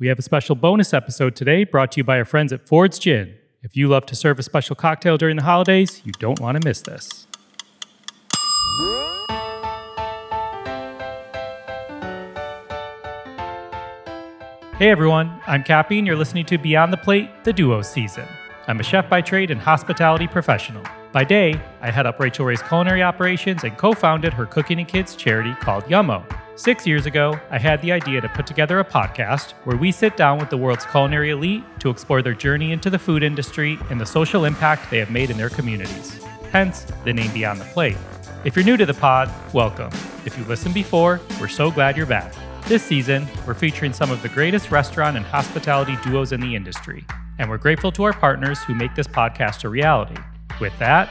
We have a special bonus episode today brought to you by our friends at Ford's Gin. If you love to serve a special cocktail during the holidays, you don't want to miss this. Hey everyone, I'm Kappy and you're listening to Beyond the Plate, the Duo season. I'm a chef by trade and hospitality professional. By day, I head up Rachael Ray's culinary operations and co founded her cooking and kids charity called Yummo. Six years ago, I had the idea to put together a podcast where we sit down with the world's culinary elite to explore their journey into the food industry and the social impact they have made in their communities. Hence, the name Beyond the Plate. If you're new to the pod, welcome. If you listened before, we're so glad you're back. This season, we're featuring some of the greatest restaurant and hospitality duos in the industry, and we're grateful to our partners who make this podcast a reality. With that,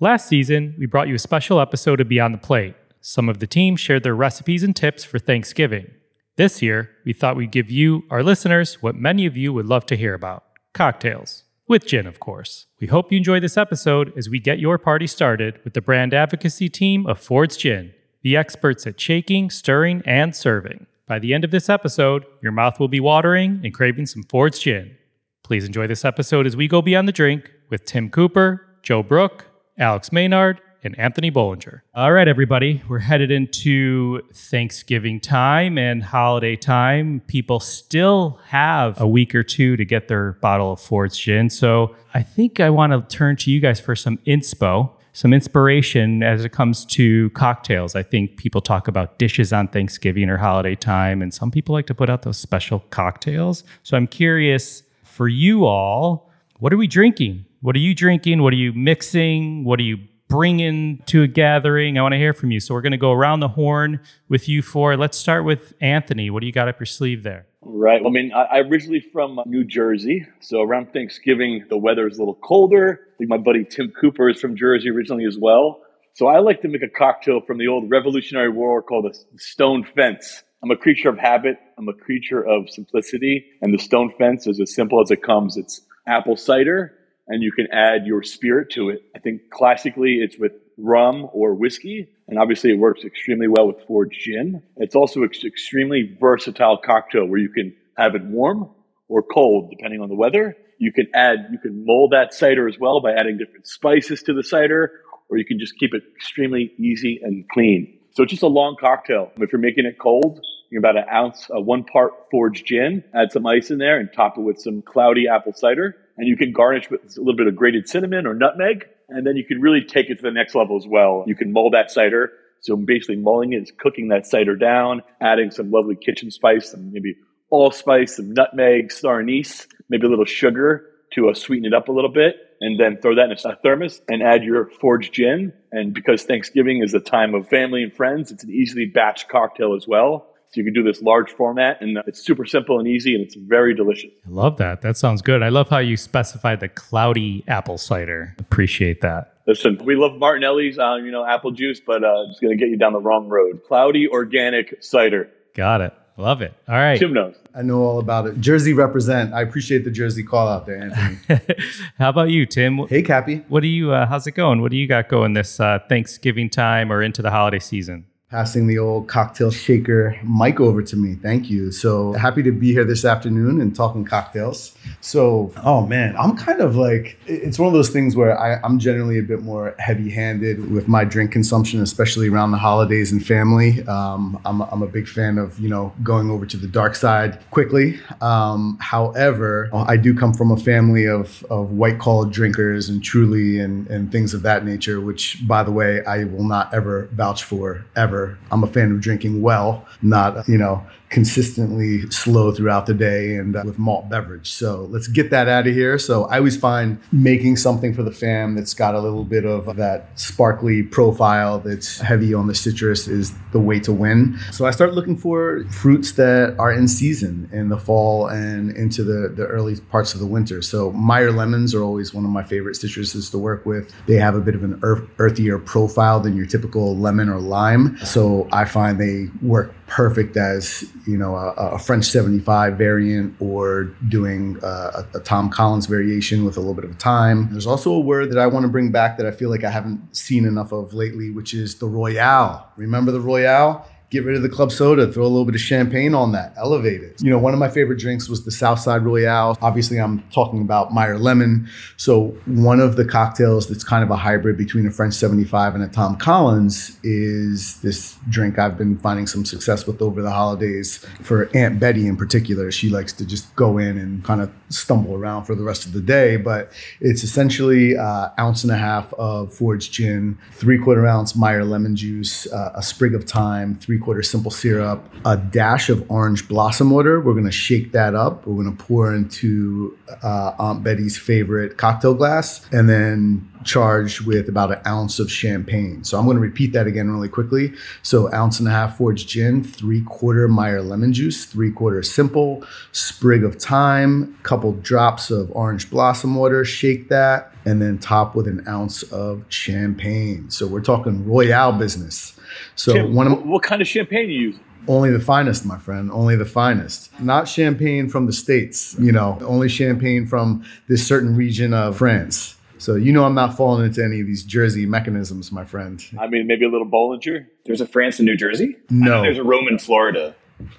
last season, we brought you a special episode of Beyond the Plate. Some of the team shared their recipes and tips for Thanksgiving. This year, we thought we'd give you, our listeners, what many of you would love to hear about cocktails. With gin, of course. We hope you enjoy this episode as we get your party started with the brand advocacy team of Ford's Gin the experts at shaking, stirring, and serving. By the end of this episode, your mouth will be watering and craving some Ford's gin. Please enjoy this episode as we go beyond the drink with Tim Cooper, Joe Brooke, Alex Maynard, and Anthony Bohlinger. All right, everybody, we're headed into Thanksgiving time and holiday time. People still have a week or two to get their bottle of Ford's gin. So I think I want to turn to you guys for some inspo some inspiration as it comes to cocktails. I think people talk about dishes on Thanksgiving or holiday time, and some people like to put out those special cocktails. So I'm curious for you all, what are we drinking? What are you drinking? What are you mixing? What are you bringing to a gathering? I want to hear from you. So we're going to go around the horn with you four. Let's start with Anthony. What do you got up your sleeve there? Right. Well, I mean, I, am originally from New Jersey. So around Thanksgiving, the weather is a little colder. I think my buddy Tim Cooper is from Jersey originally as well. So I like to make a cocktail from the old Revolutionary War called a stone fence. I'm a creature of habit. I'm a creature of simplicity. And the stone fence is as simple as it comes. It's apple cider, and you can add your spirit to it. I think classically it's with rum or whiskey. And obviously, it works extremely well with Ford's gin. It's also an extremely versatile cocktail where you can have it warm or cold, depending on the weather. You can add, you can mold that cider as well by adding different spices to the cider, or you can just keep it extremely easy and clean. So it's just a long cocktail. If you're making it cold, you're about an ounce, uh, one part Ford's gin, add some ice in there and top it with some cloudy apple cider. And you can garnish with a little bit of grated cinnamon or nutmeg. And then you can really take it to the next level as well. You can mull that cider. So basically mulling it is cooking that cider down, adding some lovely kitchen spice, some maybe allspice, some nutmeg, star anise, maybe a little sugar to uh, sweeten it up a little bit. And then throw that in a thermos and add your Ford's gin. And because Thanksgiving is a time of family and friends, it's an easily batched cocktail as well. So you can do this large format and it's super simple and easy and it's very delicious. I love that. That sounds good. I love how you specified the cloudy apple cider. Appreciate that. Listen, we love Martinelli's, uh, you know, apple juice, but uh, it's going to get you down the wrong road. Cloudy organic cider. Got it. Love it. All right. Tim knows. I know all about it. Jersey represent. I appreciate the Jersey call out there, Anthony. How about you, Tim? Hey, Kappy. What do you? Uh, how's it going? What do you got going this uh, Thanksgiving time or into the holiday season? Passing the old cocktail shaker mic over to me. Thank you. So happy to be here this afternoon and talking cocktails. So, oh man, I'm kind of like, it's one of those things where I, am generally a bit more heavy handed with my drink consumption, especially around the holidays and family. Um, I'm, I'm a big fan of, you know, going over to the dark side quickly. Um, however, I do come from a family of, of white collar drinkers and truly and, and things of that nature, which by the way, I will not ever vouch for ever I'm a fan of drinking well, not, you know, consistently slow throughout the day and uh, with malt beverage. So let's get that out of here. So I always find making something for the fam that's got a little bit of that sparkly profile that's heavy on the citrus is the way to win. So I start looking for fruits that are in season in the fall and into the, the early parts of the winter. So Meyer lemons are always one of my favorite citruses to work with. They have a bit of an earth, earthier profile than your typical lemon or lime. So I find they work perfect as you know a, a French 75 variant or doing a, a, Tom Collins variation with a little bit of time. There's also a word that I want to bring back that I feel like I haven't seen enough of lately, which is the Royale. Remember the Royale? Get rid of the club soda, throw a little bit of champagne on that, elevate it. You know, one of my favorite drinks was the Southside Royale. Obviously, I'm talking about Meyer Lemon. So, one of the cocktails that's kind of a hybrid between a French 75 and a Tom Collins is this drink I've been finding some success with over the holidays for Aunt Betty in particular. She likes to just go in and kind of stumble around for the rest of the day, but it's essentially uh, ounce and a half of Ford's gin, three quarter ounce Meyer lemon juice, uh, a sprig of thyme, three quarter simple syrup, a dash of orange blossom water. We're to shake that up. We're to pour into uh, Aunt Betty's favorite cocktail glass and then charge with about an ounce of champagne. So I'm going to repeat that again really quickly. So ounce and a half Ford's gin, three quarter Meyer lemon juice, three quarter simple, sprig of thyme, couple drops of orange blossom water. Shake that and then top with an ounce of champagne. So we're talking Royale business. So Tim, one of what, what kind of champagne do you use? only the finest, my friend. Only the finest. Not champagne from the States, you know, only champagne from this certain region of France. So you know I'm not falling into any of these Jersey mechanisms, my friend. I mean, maybe a little Bollinger. There's a France in New Jersey? No. know there's a Rome in Florida.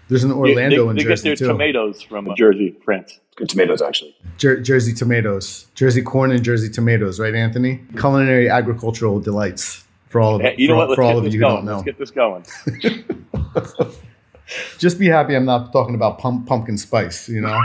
There's an Yeah, Orlando they, in they Jersey get their too. tomatoes from uh, Jersey, France. Good tomatoes, actually. Jer- Jersey tomatoes, Jersey corn and Jersey tomatoes, right, Anthony? Culinary agricultural delights for all of Hey, you for, know what? Let's for all of this you who going. don't know. Let's get this going. Just be happy I'm not talking about pump, pumpkin spice. You know,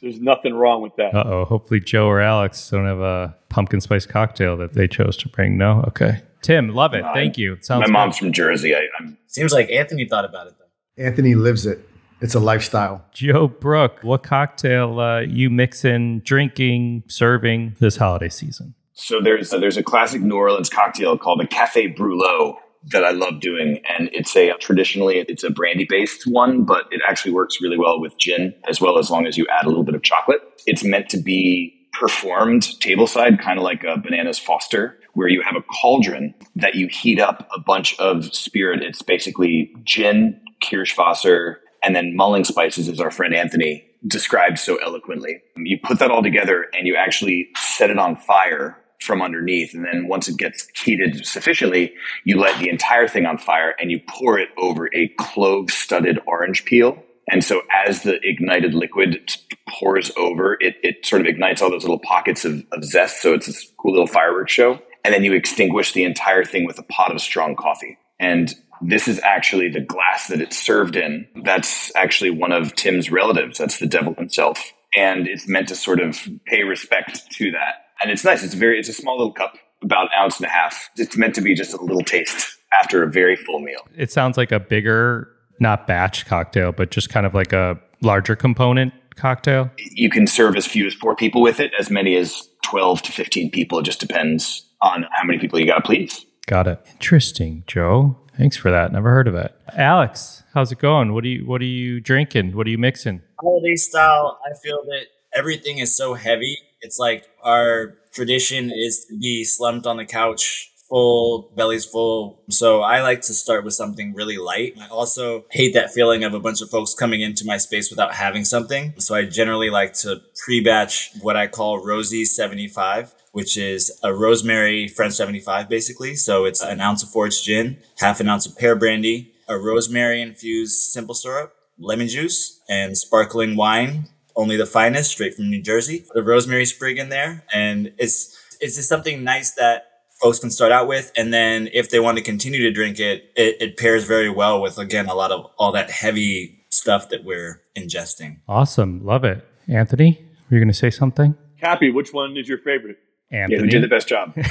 There's nothing wrong with that. Uh oh. Hopefully, Joe or Alex don't have a pumpkin spice cocktail that they chose to bring. No? Okay. Tim, love it. No, Thank you. It sounds My good. mom's from Jersey. I, I'm Seems like Anthony thought about it though. Anthony lives it. It's a lifestyle. Joe Brooke, what cocktail uh, you mixing, drinking, serving this holiday season? So there's there's a classic New Orleans cocktail called a Cafe Brulot that I love doing, and it's a traditionally it's a brandy based one, but it actually works really well with gin as well as long as you add a little bit of chocolate. It's meant to be performed tableside, kind of like a bananas Foster, where you have a cauldron that you heat up a bunch of spirit. It's basically gin, Kirschwasser, and then mulling spices, as our friend Anthony described so eloquently. You put that all together and you actually set it on fire from underneath. And then once it gets heated sufficiently, you light the entire thing on fire and you pour it over a clove studded orange peel. And so as the ignited liquid pours over, it, it sort of ignites all those little pockets of, of zest. So it's this cool little fireworks show. And then you extinguish the entire thing with a pot of strong coffee. And this is actually the glass that it's served in. That's actually one of Tim's relatives. That's the devil himself. And it's meant to sort of pay respect to that. And it's nice. It's very, it's a small little cup, about an ounce and a half. It's meant to be just a little taste after a very full meal. It sounds like a bigger, not batch cocktail, but just kind of like a larger component cocktail. You can serve as few as four people with it, as many as 12 to 15 people. It just depends on how many people you got to please. Got it. Interesting, Joe. Thanks for that. Never heard of it. Alex, how's it going? What are you what are you drinking? What are you mixing? Holiday style, I feel that everything is so heavy. It's like our tradition is to be slumped on the couch, full, bellies full. So I like to start with something really light. I also hate that feeling of a bunch of folks coming into my space without having something. So I generally like to pre-batch what I call Rosie 75 which is a rosemary French 75 basically. So it's an ounce of Ford's gin, half an ounce of pear brandy, a rosemary infused simple syrup, lemon juice, and sparkling wine. Only the finest, straight from New Jersey. The rosemary sprig in there, and it's it's just something nice that folks can start out with, and then if they want to continue to drink it, it, it pairs very well with again a lot of all that heavy stuff that we're ingesting. Awesome. Love it. Anthony, were you going to say something? Kappy, which one is your favorite? Yeah, Anthony. who did the best job?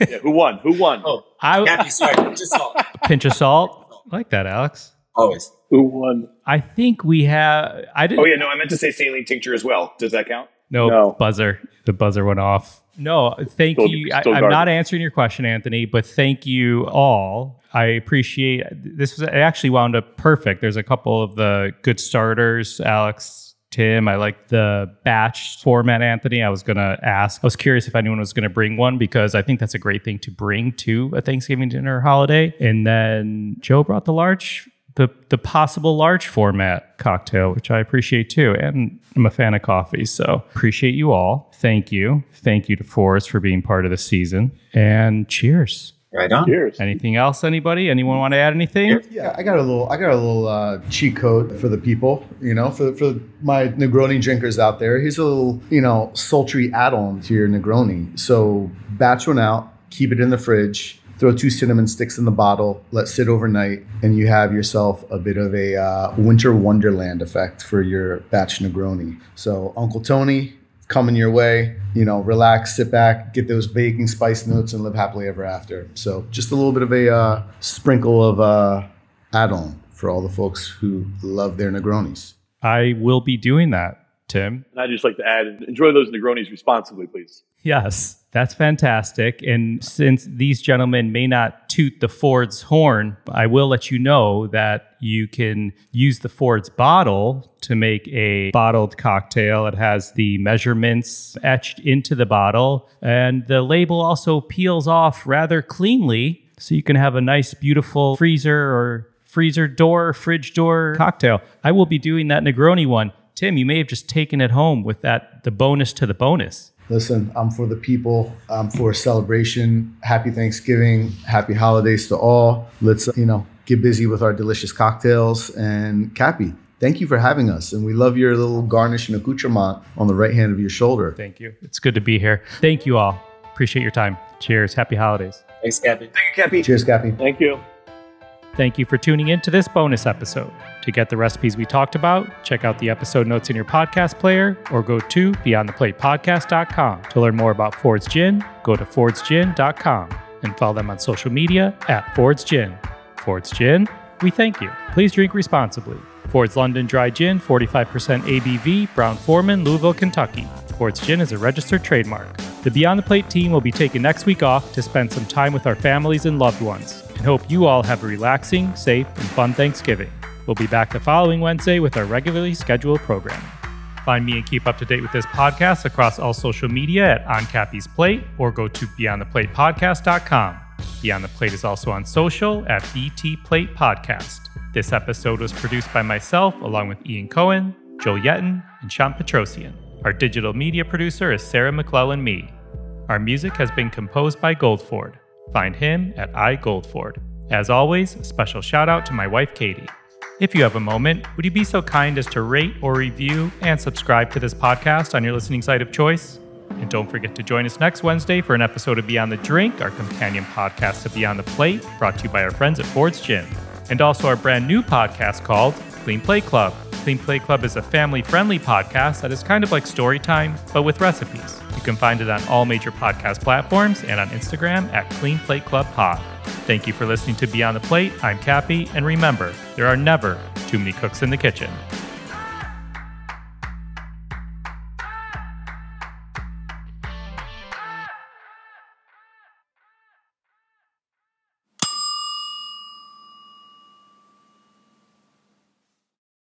Yeah, who won? Who won? Oh, I, happy, sorry, just salt. pinch of salt. I like that, Alex. Always. Who won? I think we have. I didn't. oh, yeah, no, I meant to say saline tincture as well. Does that count? No, No. buzzer. The buzzer went off. No, thank Still- you. I, still I'm not answering your question, Anthony, but thank you all. I appreciate this. Was it actually wound up perfect. There's a couple of the good starters, Alex. Tim, I like the batch format, Anthony. I was going to ask, I was curious if anyone was going to bring one because I think that's a great thing to bring to a Thanksgiving dinner or holiday. And then Joe brought the large the the possible large format cocktail, which I appreciate too. And I'm a fan of coffee, so appreciate you all. Thank you. Thank you to Ford's for being part of the season. And cheers. Right on. Cheers. Anything else? Anybody? Anyone want to add anything? Yeah, I got a little, I got a little uh, cheat code for the people, you know, for for my Negroni drinkers out there. Here's a little, you know, sultry add-on to your Negroni. So batch one out, keep it in the fridge, throw two cinnamon sticks in the bottle, let sit overnight, and you have yourself a bit of a uh, winter wonderland effect for your batch Negroni. So Uncle Tony, coming your way. You know, relax, sit back, get those baking spice notes, and live happily ever after. So, just a little bit of a uh, sprinkle of uh, add-on for all the folks who love their Negronis. I will be doing that, Tim. And I'd just like to add, enjoy those Negronis responsibly, please. Yes, that's fantastic. And since these gentlemen may not toot the Ford's horn, I will let you know that you can use the Ford's bottle to make a bottled cocktail. It has the measurements etched into the bottle, and the label also peels off rather cleanly. So you can have a nice, beautiful freezer or freezer door, fridge door cocktail. I will be doing that Negroni one. Tim, you may have just taken it home with that the bonus to the bonus. Listen, I'm for the people. I'm for a celebration. Happy Thanksgiving. Happy holidays to all. Let's, you know, get busy with our delicious cocktails. And Kappy, thank you for having us. And we love your little garnish and accoutrement on the right hand of your shoulder. Thank you. It's good to be here. Thank you all. Appreciate your time. Cheers. Happy holidays. Thanks, Kappy. Thank you, Kappy. Cheers, Kappy. Thank you. Thank you for tuning in to this bonus episode. To get the recipes we talked about, check out the episode notes in your podcast player or go to beyondtheplatepodcast.com. To learn more about Ford's Gin, go to fordsgin.com and follow them on social media at Ford's Gin. Ford's Gin, we thank you. Please drink responsibly. Ford's London Dry Gin, 45% ABV, Brown-Forman, Louisville, Kentucky. Ford's Gin is a registered trademark. The Beyond the Plate team will be taking next week off to spend some time with our families and loved ones, and hope you all have a relaxing, safe, and fun Thanksgiving. We'll be back the following Wednesday with our regularly scheduled programming. Find me and keep up to date with this podcast across all social media at On Kappy's Plate or go to beyondtheplatepodcast.com. Beyond the Plate is also on social at BT Plate Podcast. This episode was produced by myself along with Ian Cohen, Joel Yetton, and Sean Petrosian. Our digital media producer is Sarah McClellan Mead. Our music has been composed by Goldford. Find him at iGoldford. As always, a special shout out to my wife Katie. If you have a moment, would you be so kind as to rate or review and subscribe to this podcast on your listening site of choice? And don't forget to join us next Wednesday for an episode of Beyond the Drink, our companion podcast to Beyond the Plate, brought to you by our friends at Ford's Gin, And also our brand new podcast called Clean Plate Club. Clean Plate Club is a family friendly podcast that is kind of like story time, but with recipes. You can find it on all major podcast platforms and on Instagram at Clean Plate Club Pod. Thank you for listening to Beyond the Plate. I'm Kappy, and remember, there are never too many cooks in the kitchen.